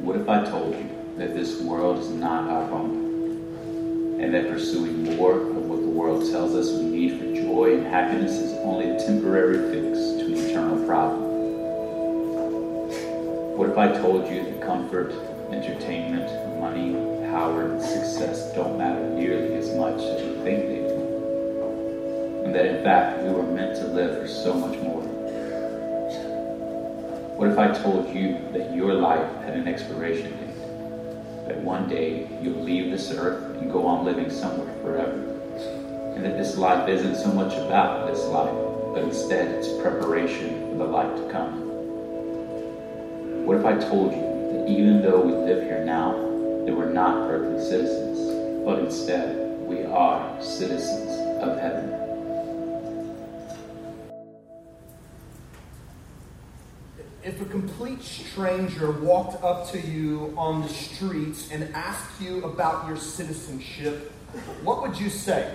What if I told you that this world is not our home, and that pursuing more of what the world tells us we need for joy and happiness is only a temporary fix to an eternal problem? What if I told you that comfort, entertainment, money, power, and success don't matter nearly as much as we think they do? And that in fact we were meant to live for so much more? What if I told you that your life had an expiration date? That one day you'll leave this earth and go on living somewhere forever? And that this life isn't so much about this life, but instead it's preparation for the life to come? What if I told you that even though we live here now, that we're not earthly citizens, but instead we are citizens of heaven? If a complete stranger walked up to you on the streets and asked you about your citizenship, what would you say?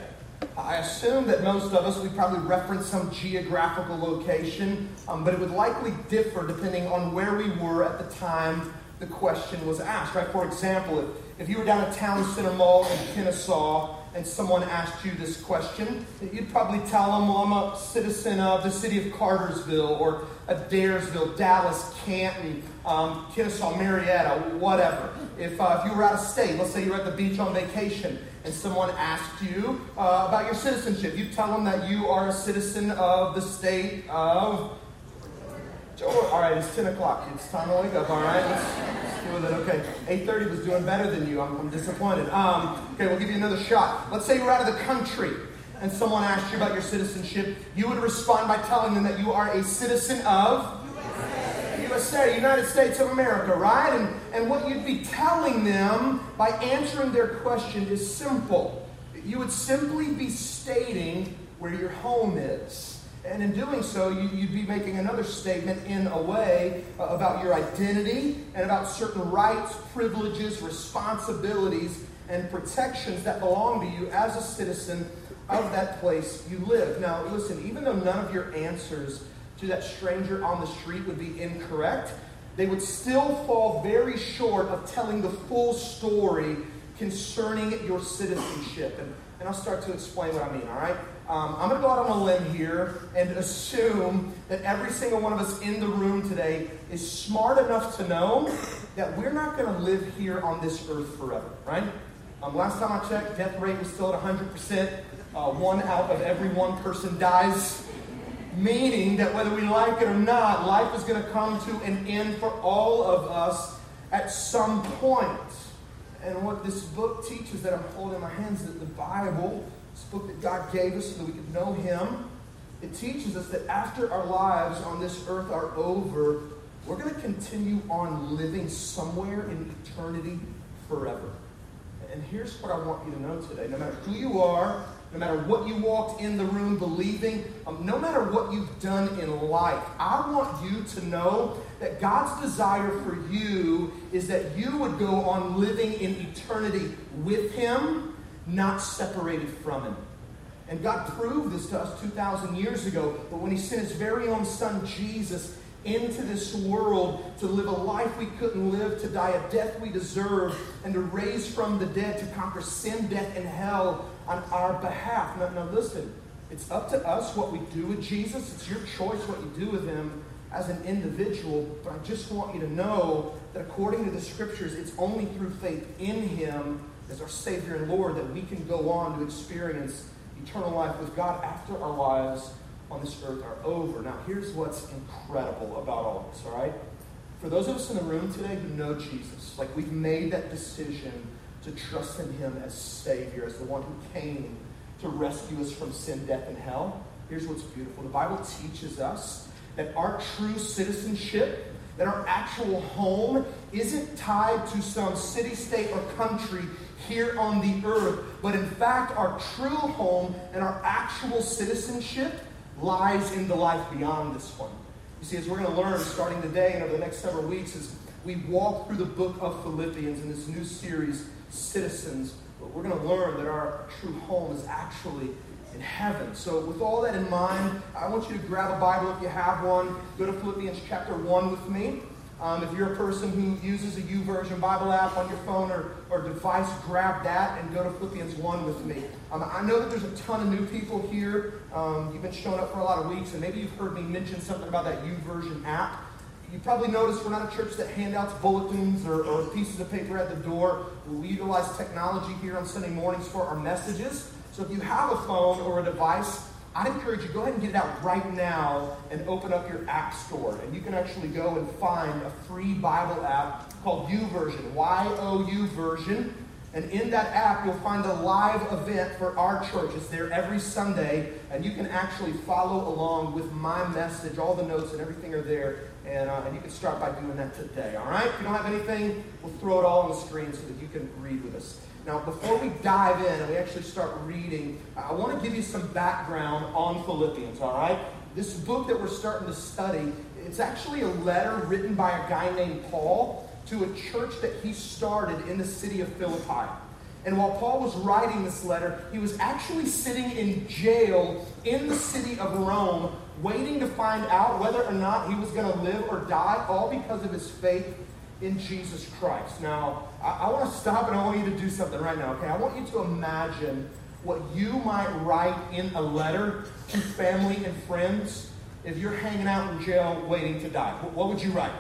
I assume that most of us, we probably reference some geographical location, um, but it would likely differ depending on where we were at the time the question was asked, right? For example, if, if you were down at Town Center Mall in Kennesaw and someone asked you this question, you'd probably tell them, well, I'm a citizen of the city of Cartersville or Adairsville, Dallas, Canton, um, Kennesaw, Marietta, whatever. If, uh, if you were out of state, let's say you're at the beach on vacation, and someone asked you uh, about your citizenship, you tell them that you are a citizen of the state of All right, it's 10 o'clock. It's time to wake up, all right? Let's, let's deal with it. Okay, 8.30 was doing better than you. I'm, I'm disappointed. Um, okay, we'll give you another shot. Let's say you're out of the country and someone asked you about your citizenship. You would respond by telling them that you are a citizen of USA, United States of America, right? And, and what you'd be telling them by answering their question is simple. You would simply be stating where your home is. And in doing so, you, would be making another statement in a way uh, about your identity and about certain rights, privileges, responsibilities, and protections that belong to you as a citizen of that place you live. Now, listen, even though none of your answers to that stranger on the street would be incorrect, they would still fall very short of telling the full story concerning your citizenship. And, and I'll start to explain what I mean, all right? Um, I'm going to go out on a limb here and assume that every single one of us in the room today is smart enough to know that we're not going to live here on this earth forever, right? Um, last time I checked, death rate was still at 100%. Uh, one out of every one person dies meaning that whether we like it or not, life is going to come to an end for all of us at some point. And what this book teaches that I'm holding in my hands, that the Bible, this book that God gave us so that we could know Him, it teaches us that after our lives on this earth are over, we're going to continue on living somewhere in eternity forever. And here's what I want you to know today no matter who you are, no matter what you walked in the room believing, um, no matter what you've done in life, I want you to know that God's desire for you is that you would go on living in eternity with Him, not separated from Him. And God proved this to us 2,000 years ago, but when He sent His very own Son, Jesus, into this world to live a life we couldn't live, to die a death we deserve, and to raise from the dead to conquer sin, death, and hell on our behalf. Now, now listen, it's up to us what we do with Jesus. It's your choice what you do with him as an individual. But I just want you to know that according to the scriptures, it's only through faith in him as our Savior and Lord that we can go on to experience eternal life with God after our lives on this earth are over. Now, here's what's incredible about all this, all right? For those of us in the room today who know Jesus, like we've made that decision to trust in Him as Savior, as the one who came to rescue us from sin, death, and hell, here's what's beautiful. The Bible teaches us that our true citizenship, that our actual home, isn't tied to some city, state, or country here on the earth, but in fact, our true home and our actual citizenship lies in the life beyond this one. You see, as we're going to learn starting today and over the next several weeks, as we walk through the book of Philippians in this new series, Citizens, we're going to learn that our true home is actually in heaven. So, with all that in mind, I want you to grab a Bible if you have one. Go to Philippians chapter 1 with me. Um, if you're a person who uses a YouVersion Bible app on your phone or, or device, grab that and go to Philippians 1 with me. Um, I know that there's a ton of new people here. Um, you've been showing up for a lot of weeks, and maybe you've heard me mention something about that YouVersion app. You probably noticed we're not a church that handouts bulletins or, or pieces of paper at the door. We utilize technology here on Sunday mornings for our messages. So if you have a phone or a device, I'd encourage you, go ahead and get it out right now and open up your app store. And you can actually go and find a free Bible app called YouVersion, Y-O-U version. And in that app, you'll find a live event for our church. It's there every Sunday, and you can actually follow along with my message. All the notes and everything are there, and, uh, and you can start by doing that today. All right? If you don't have anything, we'll throw it all on the screen so that you can read with us. Now, before we dive in and we actually start reading, I want to give you some background on Philippians, all right? This book that we're starting to study, it's actually a letter written by a guy named Paul to a church that he started in the city of Philippi. And while Paul was writing this letter, he was actually sitting in jail in the city of Rome, waiting to find out whether or not he was going to live or die, all because of his faith in Jesus Christ. Now, I, I want to stop and I want you to do something right now, okay? I want you to imagine what you might write in a letter to family and friends if you're hanging out in jail waiting to die. What, what would you write?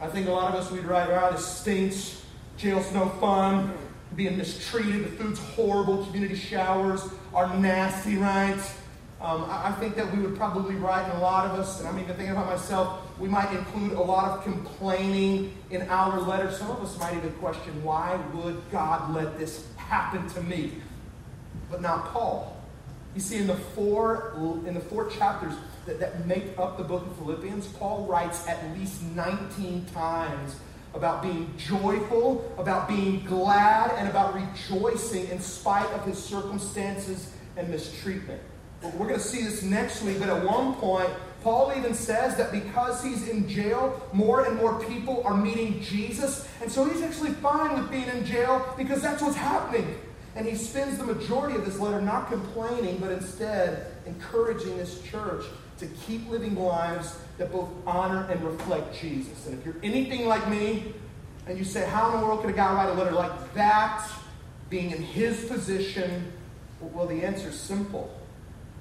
I think a lot of us would write, oh, this stinks, jail's no fun, being mistreated, the food's horrible, community showers are nasty, right? Um, I think that we would probably write, and a lot of us, and I'm even thinking about myself, we might include a lot of complaining in our letters. Some of us might even question, why would God let this happen to me? But not Paul. You see, in the four, in the four chapters that, that make up the book of Philippians, Paul writes at least 19 times about being joyful, about being glad, and about rejoicing in spite of his circumstances and mistreatment. We're going to see this next week, but at one point, Paul even says that because he's in jail, more and more people are meeting Jesus. And so he's actually fine with being in jail because that's what's happening. And he spends the majority of this letter not complaining, but instead encouraging this church to keep living lives that both honor and reflect Jesus. And if you're anything like me, and you say, How in the world could a guy write a letter like that, being in his position? Well, the answer is simple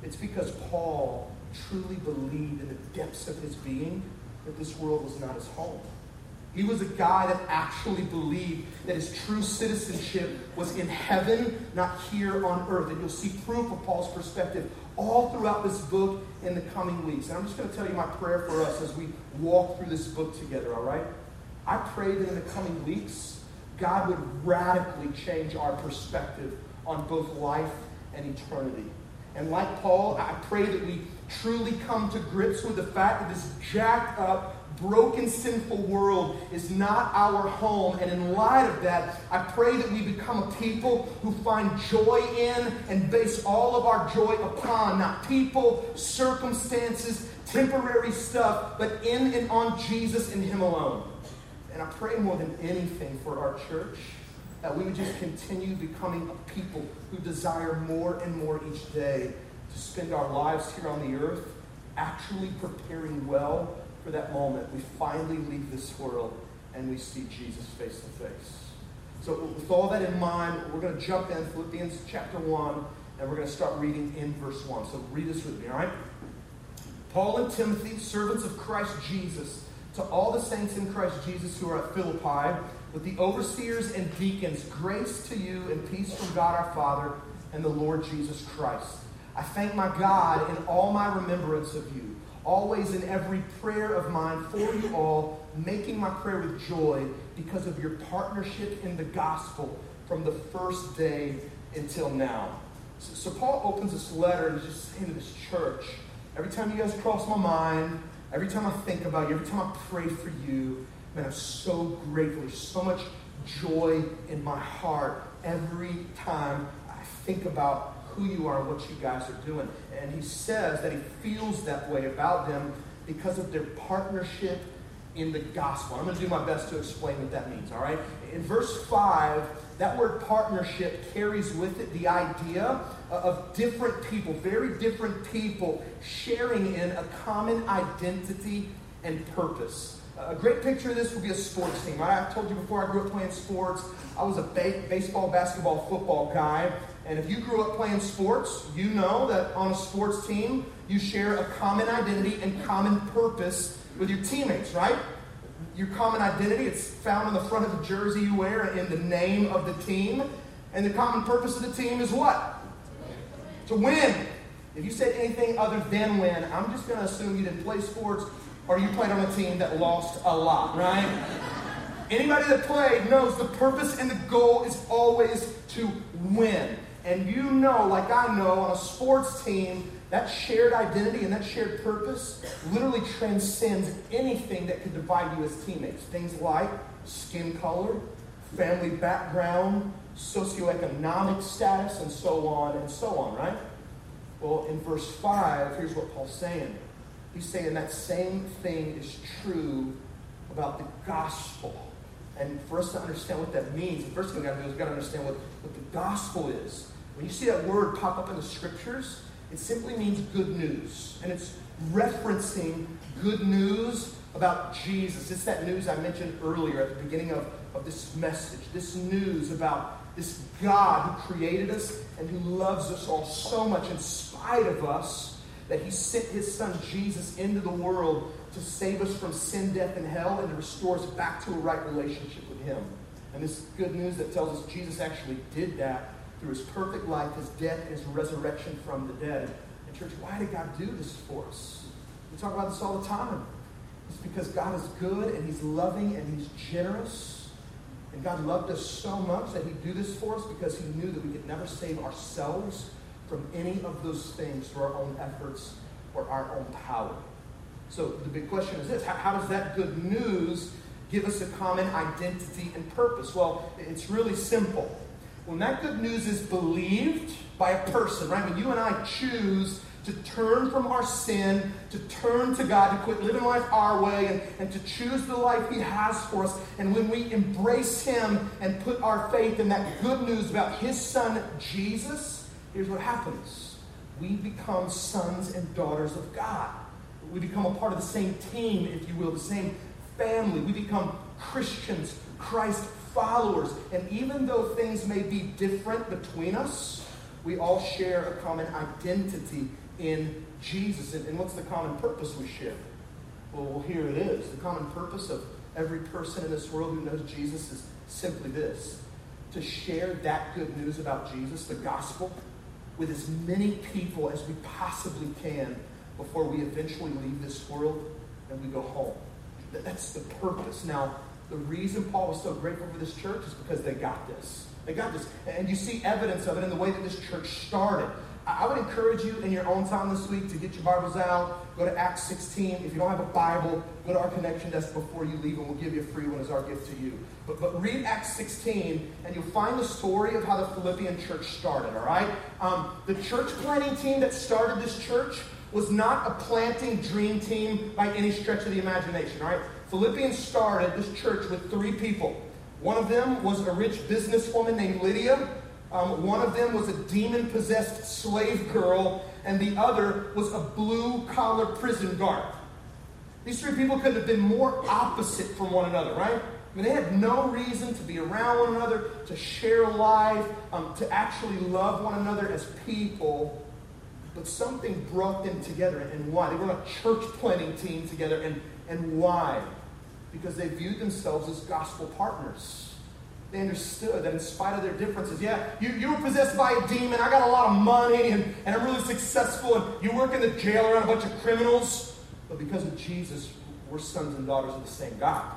it's because Paul truly believed in the depths of his being that this world was not his home. He was a guy that actually believed that his true citizenship was in heaven, not here on earth. And you'll see proof of Paul's perspective all throughout this book in the coming weeks. And I'm just going to tell you my prayer for us as we walk through this book together, all right? I pray that in the coming weeks, God would radically change our perspective on both life and eternity. And like Paul, I pray that we truly come to grips with the fact that this jacked up, broken, sinful world is not our home. And in light of that, I pray that we become a people who find joy in and base all of our joy upon not people, circumstances, temporary stuff, but in and on Jesus and Him alone. And I pray more than anything for our church that we would just continue becoming a people who desire more and more each day to spend our lives here on the earth actually preparing well for that moment we finally leave this world and we see Jesus face to face. So, with all that in mind, we're going to jump in Philippians chapter 1, and we're going to start reading in verse 1. So, read this with me, all right? Paul and Timothy, servants of Christ Jesus, to all the saints in Christ Jesus who are at Philippi, with the overseers and deacons, grace to you and peace from God our Father and the Lord Jesus Christ. I thank my God in all my remembrance of you, always in every prayer of mine for you all, making my prayer with joy because of your partnership in the gospel from the first day until now. So, so Paul opens this letter and he's just saying to this church, every time you guys cross my mind, every time I think about you, every time I pray for you, Man, I'm so grateful. There's so much joy in my heart every time I think about who you are and what you guys are doing. And he says that he feels that way about them because of their partnership in the gospel. I'm going to do my best to explain what that means, all right? In verse 5, that word partnership carries with it the idea of different people, very different people, sharing in a common identity and purpose A great picture of this would be a sports team. right? I told you before I grew up playing sports. I was a ba- baseball, basketball, football guy. And if you grew up playing sports, you know that on a sports team, you share a common identity and common purpose with your teammates, right? Your common identity, it's found on the front of the jersey you wear in the name of the team. And the common purpose of the team is what? To win. If you said anything other than win, I'm just going to assume you didn't play sports or you played on a team that lost a lot, right? Anybody that played knows the purpose and the goal is always to win. And you know, like I know, on a sports team, that shared identity and that shared purpose literally transcends anything that could divide you as teammates. Things like skin color, family background, socioeconomic status, and so on and so on, right? Well, in verse 5, here's what Paul's saying. He's saying that same thing is true about the gospel. And for us to understand what that means, the first thing we've got to do is we've got to understand what, what the gospel is. When you see that word pop up in the scriptures, it simply means good news. And it's referencing good news about Jesus. It's that news I mentioned earlier at the beginning of, of this message. This news about this God who created us and who loves us all so much in spite of us that he sent his son Jesus into the world to save us from sin, death, and hell and to restore us back to a right relationship with him. And this good news that tells us Jesus actually did that through his perfect life, his death, and his resurrection from the dead. And church, why did God do this for us? We talk about this all the time. It's because God is good and he's loving and he's generous. And God loved us so much that he'd do this for us because he knew that we could never save ourselves from any of those things through our own efforts or our own power. So the big question is this how, how, does that good news give us a common identity and purpose? Well, it's really simple. When that good news is believed by a person, right? When you and I choose to turn from our sin, to turn to God, to quit living life our way, and, and to choose the life He has for us. And when we embrace Him and put our faith in that good news about His Son, Jesus, here's what happens we become sons and daughters of God. We become a part of the same team, if you will, the same family. We become Christians, Christ followers. And even though things may be different between us, we all share a common identity in Jesus. And, what's the common purpose we share? Well, here it is. The common purpose of every person in this world who knows Jesus is simply this to share that good news about Jesus, the gospel, with as many people as we possibly can before we eventually leave this world and we go home. That's the purpose. Now, the reason Paul was so grateful for this church is because they got this. They got this. And you see evidence of it in the way that this church started. I would encourage you in your own time this week to get your Bibles out, go to Acts 16. If you don't have a Bible, go to our connection desk before you leave, and we'll give you a free one as our gift to you. But, but read Acts 16, and you'll find the story of how the Philippian church started, all right? Um, the church planting team that started this church was not a planting dream team by any stretch of the imagination, all right? Philippians started this church with three people. One of them was a rich businesswoman named Lydia. Um, one of them was a demon possessed slave girl, and the other was a blue collar prison guard. These three people couldn't have been more opposite from one another, right? I mean, they had no reason to be around one another, to share life, um, to actually love one another as people. But something brought them together. And why? They were on a church planting team together. And, and why? Because they viewed themselves as gospel partners. They understood that in spite of their differences, yeah, you, you were possessed by a demon, I got a lot of money, and, and I'm really successful, and you work in the jail around a bunch of criminals. But because of Jesus, we're sons and daughters of the same God.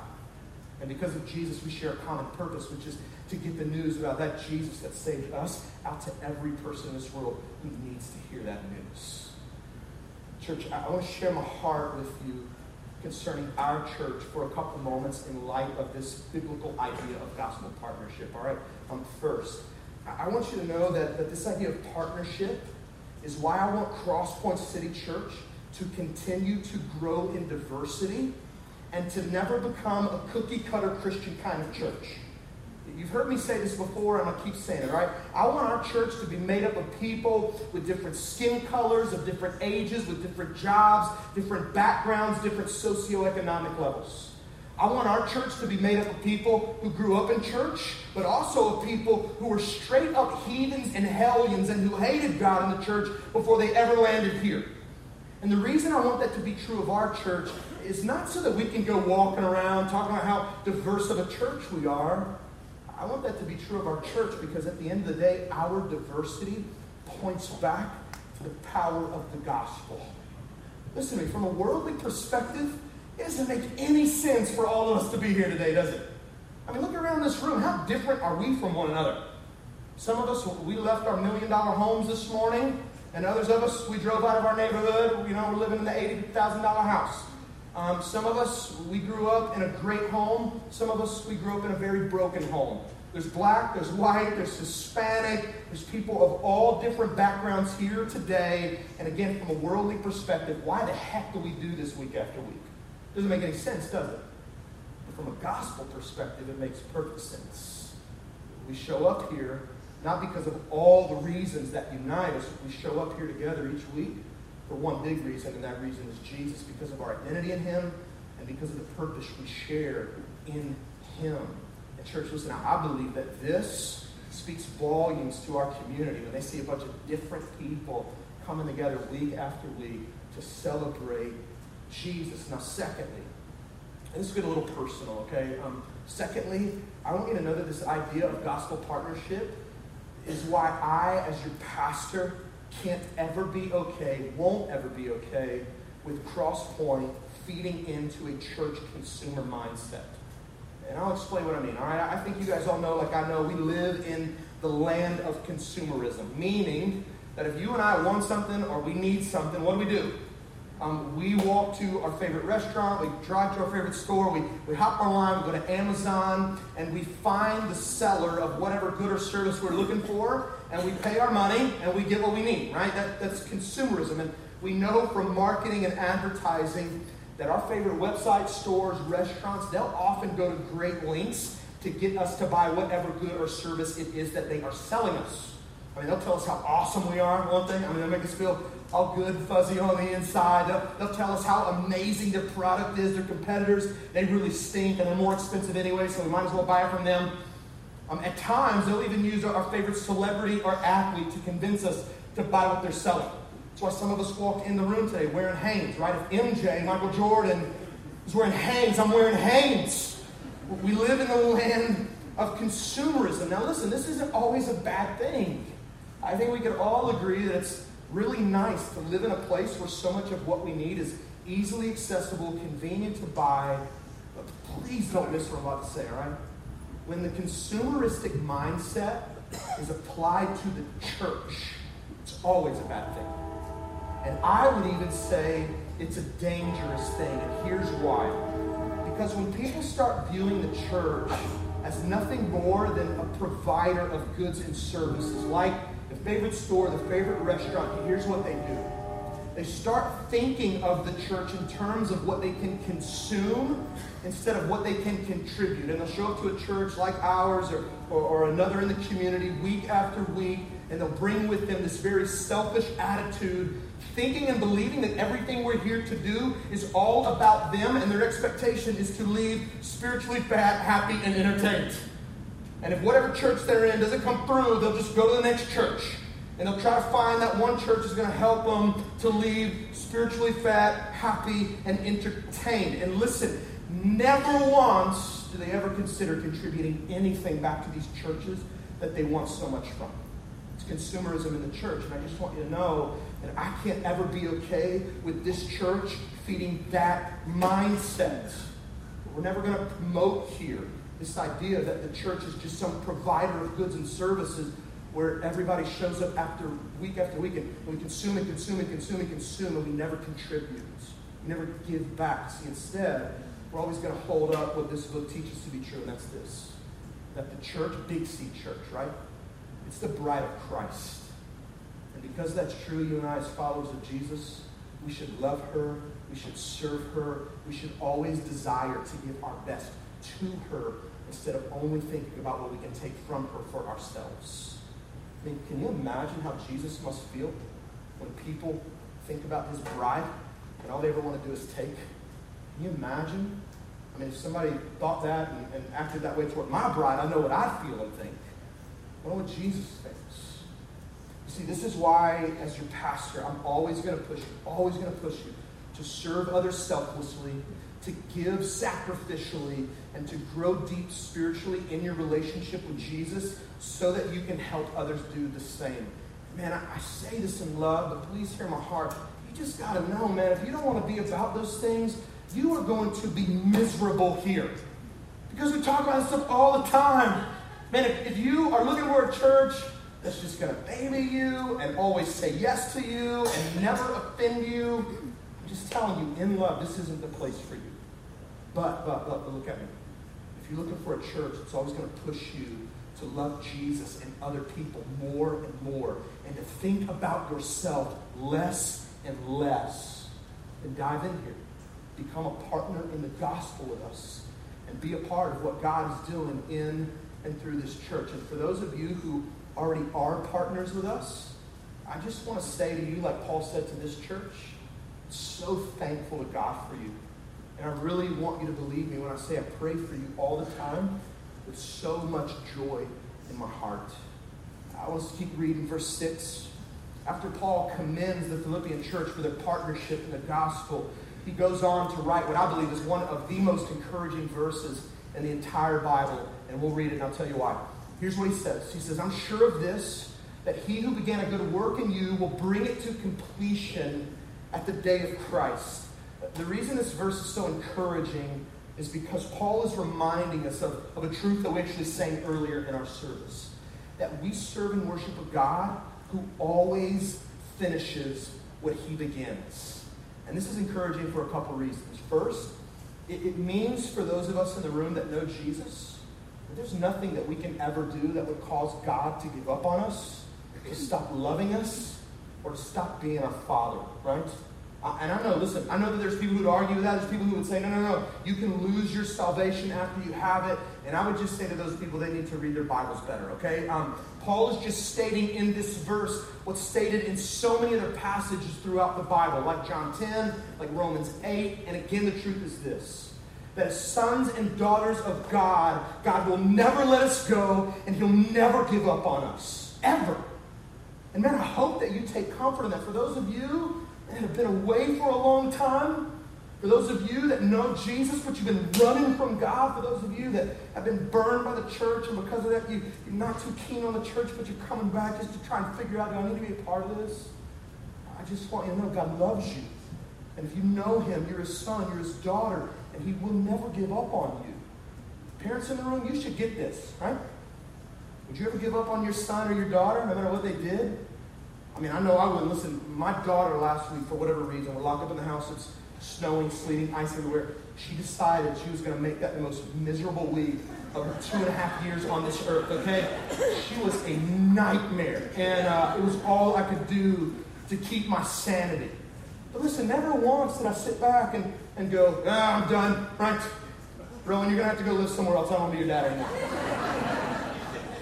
And because of Jesus, we share a common purpose, which is to get the news about that Jesus that saved us out to every person in this world who needs to hear that news. Church, I want to share my heart with you concerning our church for a couple moments in light of this biblical idea of gospel partnership. All right? Um, first, I want you to know that, that this idea of partnership is why I want Crosspoint City Church to continue to grow in diversity and to never become a cookie cutter Christian kind of church. You've heard me say this before, and to keep saying it, right? I want our church to be made up of people with different skin colors, of different ages, with different jobs, different backgrounds, different socioeconomic levels. I want our church to be made up of people who grew up in church, but also of people who were straight up heathens and hellions and who hated God in the church before they ever landed here. And the reason I want that to be true of our church is not so that we can go walking around talking about how diverse of a church we are. I want that to be true of our church because at the end of the day, our diversity points back to the power of the gospel. Listen to me, from a worldly perspective, it doesn't make any sense for all of us to be here today, does it? I mean, look around this room. How different are we from one another? Some of us, we left our million dollar homes this morning, and others of us, we drove out of our neighborhood. You know, we're living in the $80,000 house. Um, some of us, we grew up in a great home. Some of us, we grew up in a very broken home. There's black, there's white, there's Hispanic, there's people of all different backgrounds here today. And again, from a worldly perspective, why the heck do we do this week after week? Doesn't make any sense, does it? But from a gospel perspective, it makes perfect sense. We show up here not because of all the reasons that unite us. We show up here together each week for one big reason, and that reason is Jesus, because of our identity in Him and because of the purpose we share in Him. And, church, listen, I believe that this speaks volumes to our community when they see a bunch of different people coming together week after week to celebrate Jesus. Now, secondly, and this is get a little personal, okay? Um, secondly, I want you to know that this idea of gospel partnership is why I, as your pastor, can't ever be okay, won't ever be okay with Crosspoint feeding into a church consumer mindset. And I'll explain what I mean. All right, I think you guys all know, like I know, we live in the land of consumerism, meaning that if you and I want something or we need something, what do we do? Um, we walk to our favorite restaurant, we drive to our favorite store, we, we hop online, we go to Amazon, and we find the seller of whatever good or service we're looking for, and we pay our money and we get what we need, right? That, that's consumerism. And we know from marketing and advertising that our favorite websites, stores, restaurants, they'll often go to great lengths to get us to buy whatever good or service it is that they are selling us. I mean, they'll tell us how awesome we are, won't they? I mean, they'll make us feel all good, and fuzzy on the inside. They'll, they'll tell us how amazing their product is. Their competitors, they really stink and they're more expensive anyway, so we might as well buy it from them. Um, at times, they'll even use our, our favorite celebrity or athlete to convince us to buy what they're selling. That's why some of us walked in the room today wearing Hanes, right? If MJ, Michael Jordan, is wearing Hanes, I'm wearing Hanes. We live in the land of consumerism. Now, listen, this isn't always a bad thing. I think we could all agree that it's really nice to live in a place where so much of what we need is easily accessible, convenient to buy. But please don't miss what I'm about to say, all right? When the consumeristic mindset is applied to the church, it's always a bad thing. And I would even say it's a dangerous thing. And here's why. Because when people start viewing the church as nothing more than a provider of goods and services, like the favorite store, the favorite restaurant, here's what they do. They start thinking of the church in terms of what they can consume instead of what they can contribute. And they'll show up to a church like ours or, or, or another in the community week after week, and they'll bring with them this very selfish attitude thinking and believing that everything we're here to do is all about them, and their expectation is to leave spiritually fat, happy, and entertained. And if whatever church they're in doesn't come through, they'll just go to the next church. And they'll try to find that one church is going to help them to leave spiritually fat, happy, and entertained. And listen, never once do they ever consider contributing anything back to these churches that they want so much from. It's consumerism in the church. And I just want you to know that I can't ever be okay with this church feeding that mindset. We're never going to promote here this idea that the church is just some provider of goods and services where everybody shows up after week after week and we consume and consume and consume and consume and we never contribute. We never give back. See, instead, we're always going to hold up what this book teaches to be true, and that's this that the church, Big C church, right? It's the bride of Christ. And because that's true, you and I, as followers of Jesus, we should love her, we should serve her, we should always desire to give our best to her instead of only thinking about what we can take from her for ourselves. I mean, can you imagine how Jesus must feel when people think about his bride and all they ever want to do is take? Can you imagine I mean, if somebody thought that and, and acted that way toward my bride, I know what I'd feel and think. I know what Jesus thinks. You see, this is why, as your pastor, I'm always going to push you, always going to push you to serve others selflessly, to give sacrificially, and to grow deep spiritually in your relationship with Jesus so that you can help others do the same. Man, I, I say this in love, but please hear my heart. You just got to know, man, if you don't want to be about those things, you are going to be miserable here. Because we talk about this stuff all the time. Man, if, if you are looking for a church that's just going to baby you and always say yes to you and never offend you, just telling you, in love, this isn't the place for you. But, but, but, but look at me. If you're looking for a church, it's always going to push you to love Jesus and other people more and more and to think about yourself less and less. And dive in here become a partner in the gospel with us and be a part of what God is doing in and through this church. And for those of you who already are partners with us, I just want to say to you, like Paul said to this church, so thankful to God for you. And I really want you to believe me when I say I pray for you all the time with so much joy in my heart. I want to keep reading verse 6. After Paul commends the Philippian church for their partnership in the gospel, he goes on to write what I believe is one of the most encouraging verses in the entire Bible, and we'll read it and I'll tell you why. Here's what he says He says, I'm sure of this, that he who began a good work in you will bring it to completion at the day of Christ. The reason this verse is so encouraging is because Paul is reminding us of, of a truth that we actually sang earlier in our service that we serve and worship a God who always finishes what he begins. And this is encouraging for a couple reasons. First, it, it means for those of us in the room that know Jesus, that there's nothing that we can ever do that would cause God to give up on us, to stop loving us, or to stop being our Father, right? and I know, listen, I know that there's people who would argue that. There's people who would say, no, no, no, you can lose your salvation after you have it. And I would just say to those people, they need to read their Bibles better, okay? Um, Paul is just stating in this verse what's stated in so many other passages throughout the Bible, like John 10, like Romans 8. And again, the truth is this that as sons and daughters of God, God will never let us go, and He'll never give up on us, ever. And man, I hope that you take comfort in that. For those of you that have been away for a long time. For those of you that know Jesus, but you've been running from God, for those of you that have been burned by the church, and because of that, you, you're not too keen on the church, but you're coming back just to try and figure out, do I need to be a part of this? I just want you to know God loves you. And if you know Him, you're His son, you're His daughter, and He will never give up on you. Parents in the room, you should get this, right? Would you ever give up on your son or your daughter, no matter what they did? I mean, I know I wouldn't. Listen, my daughter last week, for whatever reason, we're locked up in the house. It's snowing, sleeting, ice everywhere. She decided she was going to make that the most miserable week of her two and a half years on this earth, okay? She was a nightmare. And uh, it was all I could do to keep my sanity. But listen, never once did I sit back and, and go, ah, I'm done, right? Rowan, you're going to have to go live somewhere else. I don't want to be your dad anymore.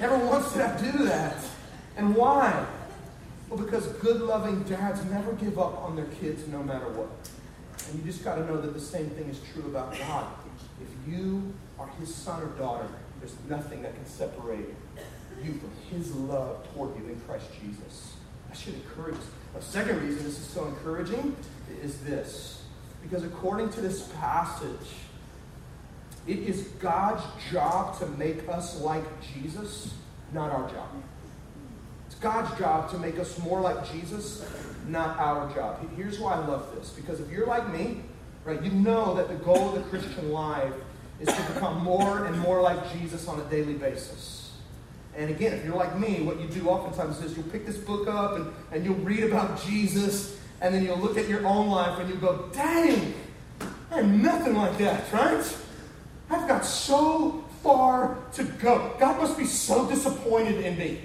Never once did I do that. And why? Well, because good, loving dads never give up on their kids no matter what. And you just got to know that the same thing is true about God. If you are his son or daughter, there's nothing that can separate you from his love toward you in Christ Jesus. I should encourage us. A second reason this is so encouraging is this. Because according to this passage, it is God's job to make us like Jesus, not our job. It's God's job to make us more like Jesus, not our job. Here's why I love this. Because if you're like me, right, you know that the goal of the Christian life is to become more and more like Jesus on a daily basis. And again, if you're like me, what you do oftentimes is you'll pick this book up and, and you'll read about Jesus, and then you'll look at your own life and you'll go, dang, I'm nothing like that, right? I've got so far to go. God must be so disappointed in me.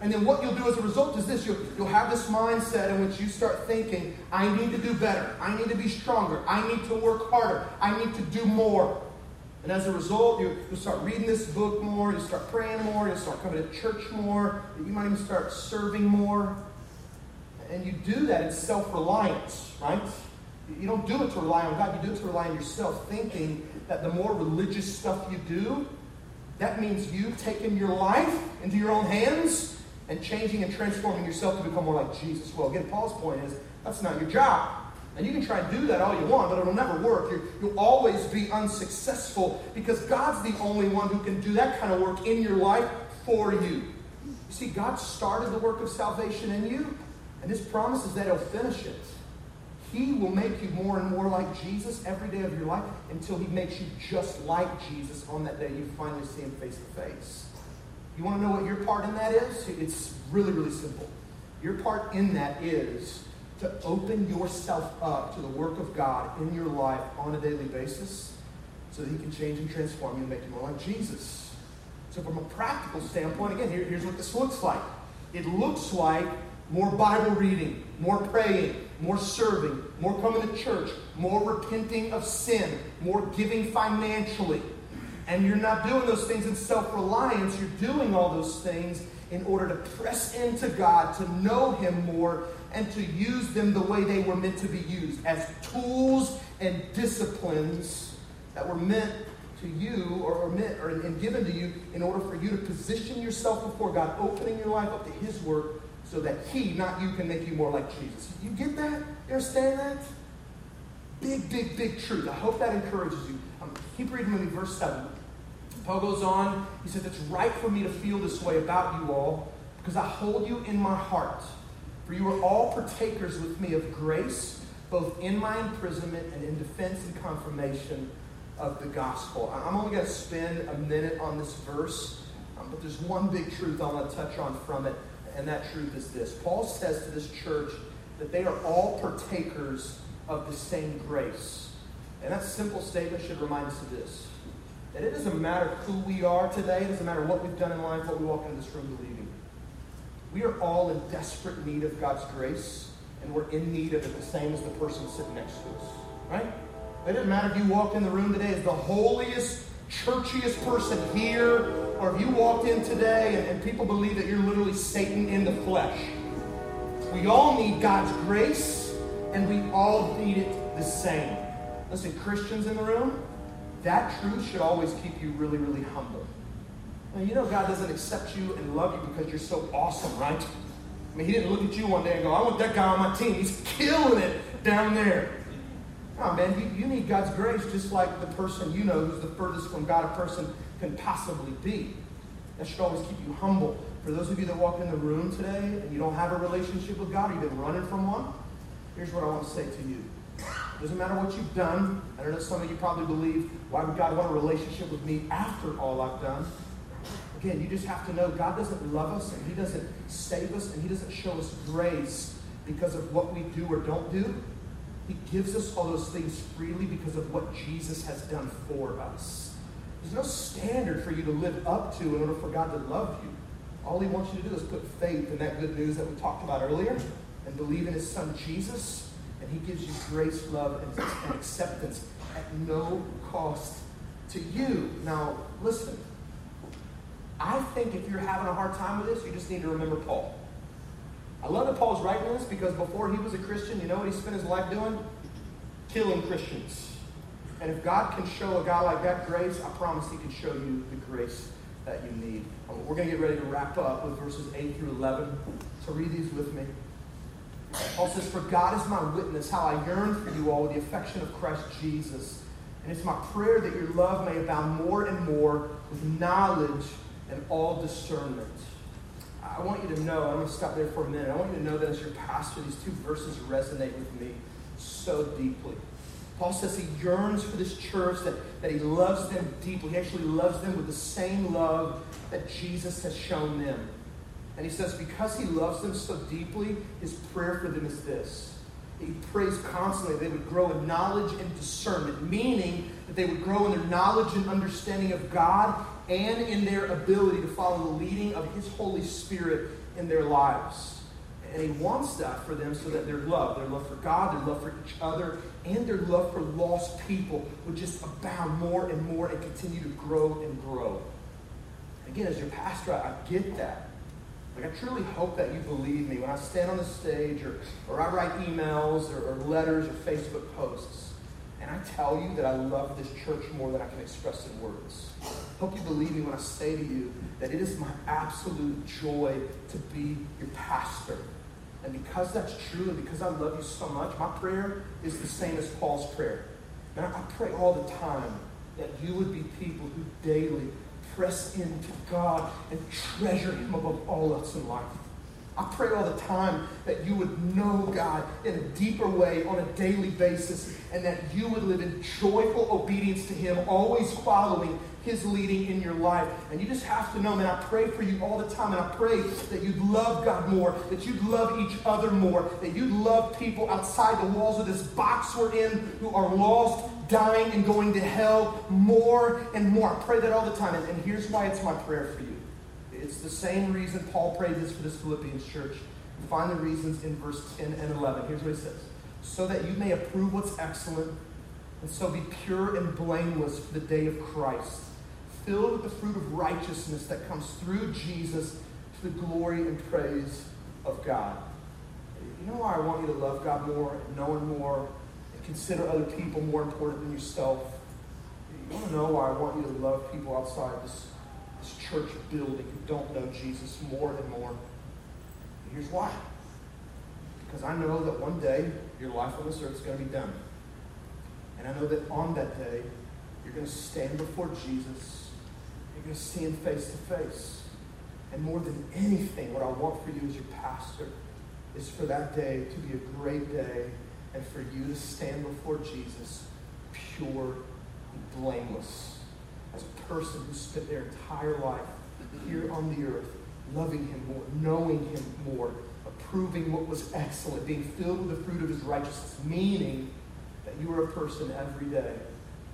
And then what you'll do as a result is this you'll, you'll have this mindset in which you start thinking, I need to do better. I need to be stronger. I need to work harder. I need to do more. And as a result, you, you'll start reading this book more. You'll start praying more. You'll start coming to church more. You might even start serving more. And you do that in self reliance, right? You don't do it to rely on God, you do it to rely on yourself, thinking that the more religious stuff you do, that means you taking your life into your own hands and changing and transforming yourself to become more like Jesus. Well, again, Paul's point is that's not your job. And you can try and do that all you want, but it'll never work. you will always be unsuccessful because God's the only one who can do that kind of work in your life for you. You see, God started the work of salvation in you, and His promise is that He'll finish it. He will make you more and more like Jesus every day of your life until He makes you just like Jesus on that day you finally see Him face to face. You want to know what your part in that is? It's really, really simple. Your part in that is to open yourself up to the work of God in your life on a daily basis so that He can change and transform you and make you more like Jesus. So, from a practical standpoint, again, here, here's what this looks like it looks like more Bible reading, more praying, more serving, more coming to church, more repenting of sin, more giving financially. And you're not doing those things in self reliance, you're doing all those things in order to press into God, to know Him more, and to use them the way they were meant to be used as tools and disciplines that were meant to you or, or meant or, and given to you in order for you to position yourself before God, opening your life up to His work so that He, not you, can make you more like Jesus. You get that? You understand that? Big, big, big truth. I hope that encourages you. Um, keep reading with me, verse 7. Paul goes on. He says, It's right for me to feel this way about you all because I hold you in my heart. For you are all partakers with me of grace, both in my imprisonment and in defense and confirmation of the gospel. I'm only going to spend a minute on this verse, um, but there's one big truth I want to touch on from it, and that truth is this. Paul says to this church that they are all partakers of the same grace. And that simple statement should remind us of this that it doesn't matter who we are today, it doesn't matter what we've done in life, what we walk into this room believing. We are all in desperate need of God's grace, and we're in need of it the same as the person sitting next to us. Right? It doesn't matter if you walked in the room today as the holiest, churchiest person here, or if you walked in today and, and people believe that you're literally Satan in the flesh. We all need God's grace, and we all need it the same. Listen, Christians in the room, that truth should always keep you really, really humble. Now, you know God doesn't accept you and love you because you're so awesome, right? I mean, He didn't look at you one day and go, I want that guy on my team. He's killing it down there. No, man, you, you need God's grace just like the person you know who's the furthest from God a person can possibly be. That should always keep you humble. For those of you that walk in the room today and you don't have a relationship with God, you've been running from one, here's what I want to say to you. It Doesn't matter what you've done. I know some of you probably believe, why would God want a relationship with me after all I've done? Again, you just have to know God doesn't love us and He doesn't save us and He doesn't show us grace because of what we do or don't do. He gives us all those things freely because of what Jesus has done for us. There's no standard for you to live up to in order for God to love you. All He wants you to do is put faith in that good news that we talked about earlier and believe in His Son Jesus, and He gives you grace, love, and, and acceptance at no cost to you. Now, listen. I think if you're having a hard time with this, you just need to remember Paul. I love that Paul's writing this because before he was a Christian, you know what he spent his life doing? Killing Christians. And if God can show a guy like that grace, I promise he can show you the grace that you need. Um, we're going to get ready to wrap up with verses 8 through 11. So read these with me. Paul says, For God is my witness, how I yearn for you all with the affection of Christ Jesus. And it's my prayer that your love may abound more and more with knowledge and all discernment. I want you to know, I'm going to stop there for a minute. I want you to know that as your pastor, these two verses resonate with me so deeply. Paul says he yearns for this church, that, that he loves them deeply. He actually loves them with the same love that Jesus has shown them. And he says, because he loves them so deeply, his prayer for them is this. He prays constantly they would grow in knowledge and discernment, meaning that they would grow in their knowledge and understanding of God and in their ability to follow the leading of His Holy Spirit in their lives. And He wants that for them so that their love, their love for God, their love for each other, and their love for lost people would just abound more and more and continue to grow and grow. Again, as your pastor, I get that. Like, I truly hope that you believe me when I stand on the stage or, or I write emails or, or letters or Facebook posts. And I tell you that I love this church more than I can express in words. Hope you believe me when I say to you that it is my absolute joy to be your pastor. And because that's true and because I love you so much, my prayer is the same as Paul's prayer. And I pray all the time that you would be people who daily press into God and treasure Him above all else in life. I pray all the time that you would know God in a deeper way on a daily basis and that you would live in joyful obedience to Him, always following His leading in your life. And you just have to know, man, I pray for you all the time. And I pray that you'd love God more, that you'd love each other more, that you'd love people outside the walls of this box we're in who are lost, dying, and going to hell more and more. I pray that all the time. And, and here's why it's my prayer for you. It's the same reason Paul prayed this for this Philippians church. Find the reasons in verse 10 and 11. Here's what he says So that you may approve what's excellent, and so be pure and blameless for the day of Christ, filled with the fruit of righteousness that comes through Jesus to the glory and praise of God. You know why I want you to love God more, and know Him more, and consider other people more important than yourself? You want to know why I want you to love people outside this this church building who don't know Jesus more and more. And here's why. Because I know that one day your life on this earth is going to be done. And I know that on that day, you're going to stand before Jesus. You're going to see him face to face. And more than anything, what I want for you as your pastor is for that day to be a great day and for you to stand before Jesus pure and blameless as a person who spent their entire life here on the earth, loving him more, knowing him more, approving what was excellent, being filled with the fruit of his righteousness, meaning that you are a person every day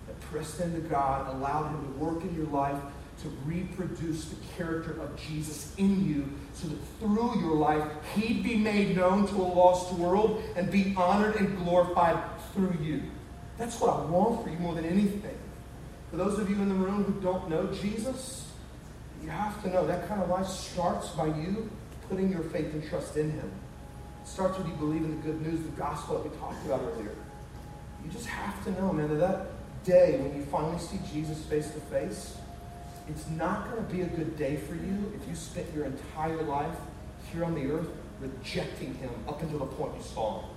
that pressed into God, allowed him to work in your life to reproduce the character of Jesus in you so that through your life he'd be made known to a lost world and be honored and glorified through you. That's what I want for you more than anything. For those of you in the room who don't know Jesus, you have to know that kind of life starts by you putting your faith and trust in Him. It starts with you believing the good news, the gospel that we talked about earlier. You just have to know, man, that that day when you finally see Jesus face to face, it's not going to be a good day for you if you spent your entire life here on the earth rejecting Him up until the point you saw Him.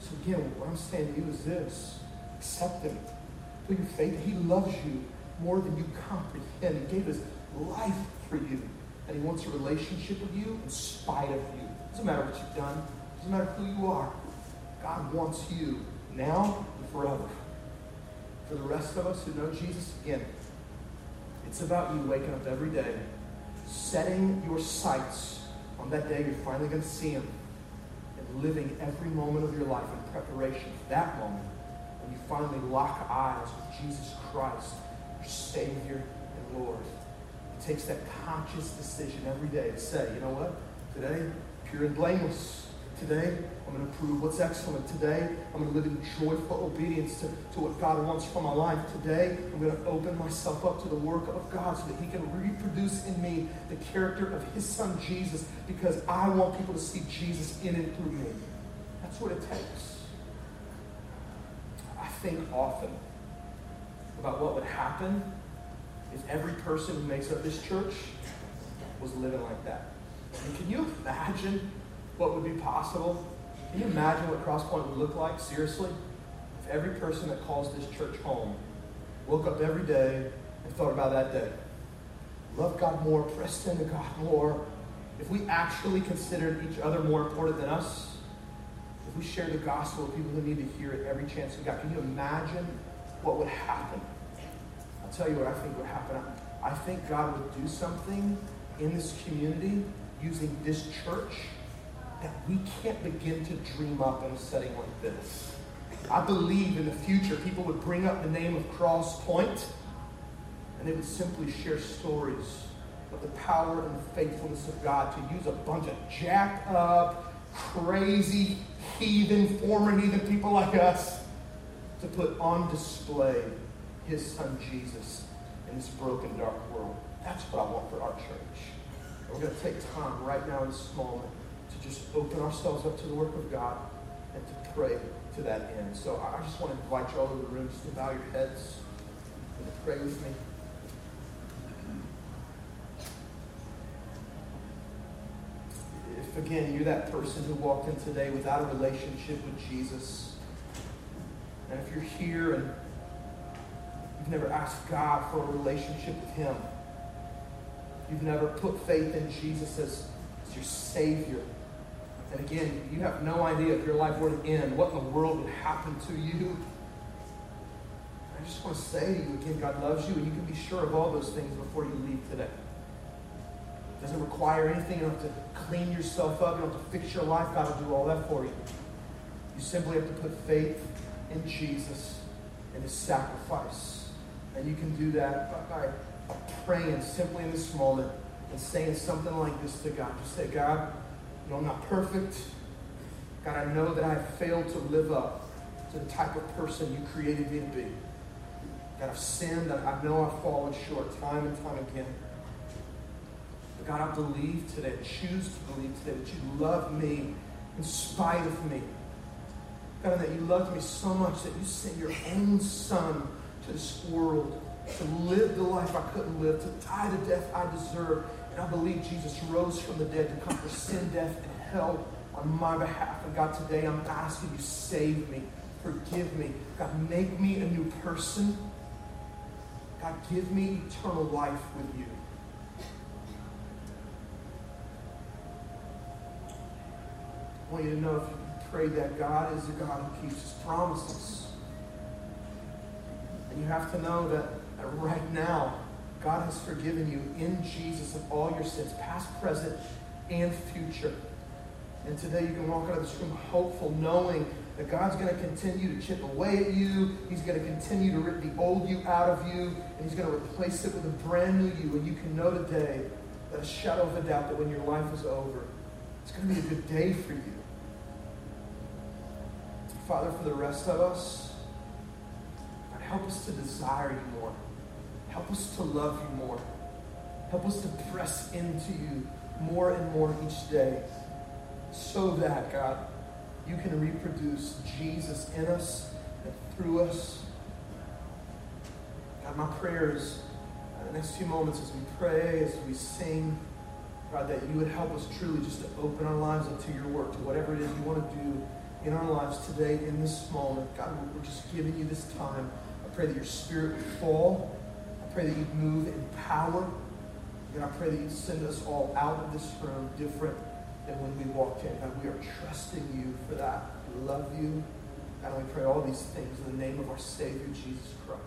So again, what I'm saying to you is this accept Him Put your faith. He loves you more than you comprehend. He gave his life for you. And he wants a relationship with you in spite of you. It Doesn't matter what you've done. it Doesn't matter who you are. God wants you now and forever. For the rest of us who know Jesus, again, it's about you waking up every day, setting your sights on that day you're finally going to see him, and living every moment of your life in preparation for that moment when you finally lock eyes with Jesus Christ, your Savior and Lord. It takes that conscious decision every day to say, you know what? Today, pure and blameless. Today, I'm going to prove what's excellent. Today, I'm going to live in joyful obedience to, to what God wants for my life. Today, I'm going to open myself up to the work of God so that He can reproduce in me the character of His Son Jesus because I want people to see Jesus in and through me. That's what it takes I think often about what would happen if every person who makes up this church was living like that. And can you imagine what would be possible? Can you imagine what Crosspoint would look like, seriously? If every person that calls this church home woke up every day and thought about that day. Love God more, pressed into God more. If we actually considered each other more important than us, if we shared the gospel with people who need to hear it every chance we got, can you imagine what would happen? I'll tell you what I think would happen. I think God would do something in this community using this church that we can't begin to dream up in a setting like this. I believe in the future people would bring up the name of Cross Point and they would simply share stories of the power and the faithfulness of God to use a bunch of jacked up, crazy, heathen, former heathen people like us to put on display his son Jesus in this broken, dark world. That's what I want for our church. We're going to take time right now in this moment just open ourselves up to the work of God and to pray to that end. So I just want to invite you all over the room just to bow your heads and pray with me. If again you're that person who walked in today without a relationship with Jesus, and if you're here and you've never asked God for a relationship with Him, you've never put faith in Jesus as, as your Savior, and again, you have no idea if your life were to end, what in the world would happen to you. I just want to say to you again, God loves you, and you can be sure of all those things before you leave today. It doesn't require anything. You don't have to clean yourself up. You don't have to fix your life. God will do all that for you. You simply have to put faith in Jesus and his sacrifice. And you can do that by, by praying simply in this moment and saying something like this to God. Just say, God, you know, I'm not perfect. God, I know that I have failed to live up to the type of person you created me to be. God, I've sinned. I know I've fallen short time and time again. But God, I believe today, choose to believe today that you love me in spite of me. God, that you loved me so much that you sent your own son to this world to live the life I couldn't live, to die the death I deserve, and I believe Jesus rose from the dead to conquer sin, death, and hell on my behalf. And God, today I'm asking you, save me, forgive me. God, make me a new person. God, give me eternal life with you. I want you to know if you pray that God is a God who keeps his promises. And you have to know that, that right now, God has forgiven you in Jesus of all your sins, past, present, and future. And today you can walk out of this room hopeful, knowing that God's going to continue to chip away at you. He's going to continue to rip the old you out of you, and He's going to replace it with a brand new you. And you can know today that a shadow of a doubt that when your life is over, it's going to be a good day for you. Father, for the rest of us, God, help us to desire you. Help us to love you more. Help us to press into you more and more each day so that, God, you can reproduce Jesus in us and through us. God, my prayer is uh, the next few moments as we pray, as we sing, God, that you would help us truly just to open our lives up to your work, to whatever it is you want to do in our lives today, in this moment. God, we're just giving you this time. I pray that your spirit would fall pray that you'd move in power. And I pray that you'd send us all out of this room different than when we walked in. God, we are trusting you for that. We love you. And we pray all these things in the name of our Savior, Jesus Christ.